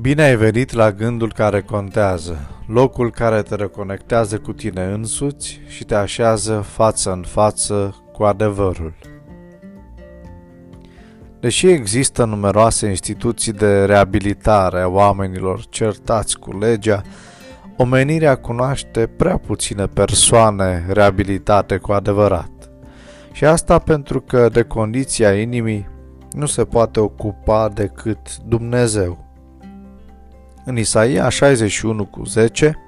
Bine ai venit la gândul care contează, locul care te reconectează cu tine însuți și te așează față în față cu adevărul. Deși există numeroase instituții de reabilitare a oamenilor certați cu legea, omenirea cunoaște prea puține persoane reabilitate cu adevărat. Și asta pentru că de condiția inimii nu se poate ocupa decât Dumnezeu. În Isaia 61 cu 10,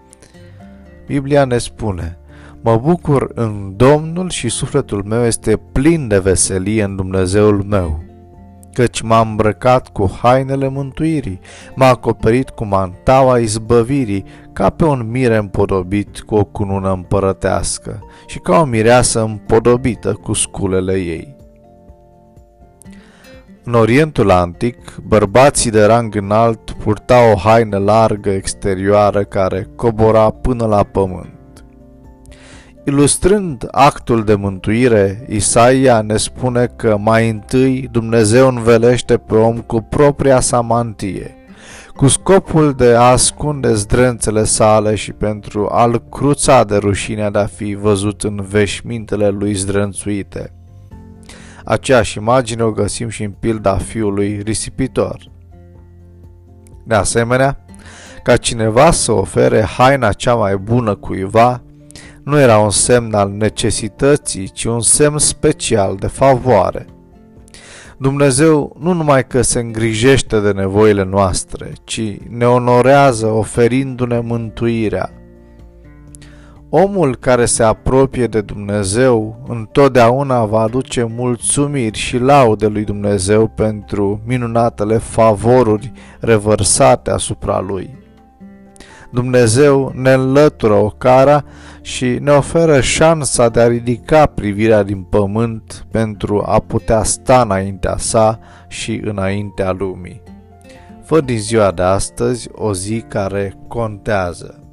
Biblia ne spune Mă bucur în Domnul și sufletul meu este plin de veselie în Dumnezeul meu, căci m-a îmbrăcat cu hainele mântuirii, m-a acoperit cu mantaua izbăvirii, ca pe un mire împodobit cu o cunună împărătească și ca o mireasă împodobită cu sculele ei. În Orientul Antic, bărbații de rang înalt purtau o haină largă exterioară care cobora până la pământ. Ilustrând actul de mântuire, Isaia ne spune că mai întâi Dumnezeu învelește pe om cu propria sa mantie, cu scopul de a ascunde zdrențele sale și pentru a-l cruța de rușinea de a fi văzut în veșmintele lui zdrențuite – Aceeași imagine o găsim și în pilda fiului risipitor. De asemenea, ca cineva să ofere haina cea mai bună cuiva, nu era un semn al necesității, ci un semn special de favoare. Dumnezeu nu numai că se îngrijește de nevoile noastre, ci ne onorează oferindu-ne mântuirea, Omul care se apropie de Dumnezeu întotdeauna va aduce mulțumiri și laude lui Dumnezeu pentru minunatele favoruri revărsate asupra lui. Dumnezeu ne înlătură ocara și ne oferă șansa de a ridica privirea din pământ pentru a putea sta înaintea sa și înaintea lumii. Fă din ziua de astăzi o zi care contează.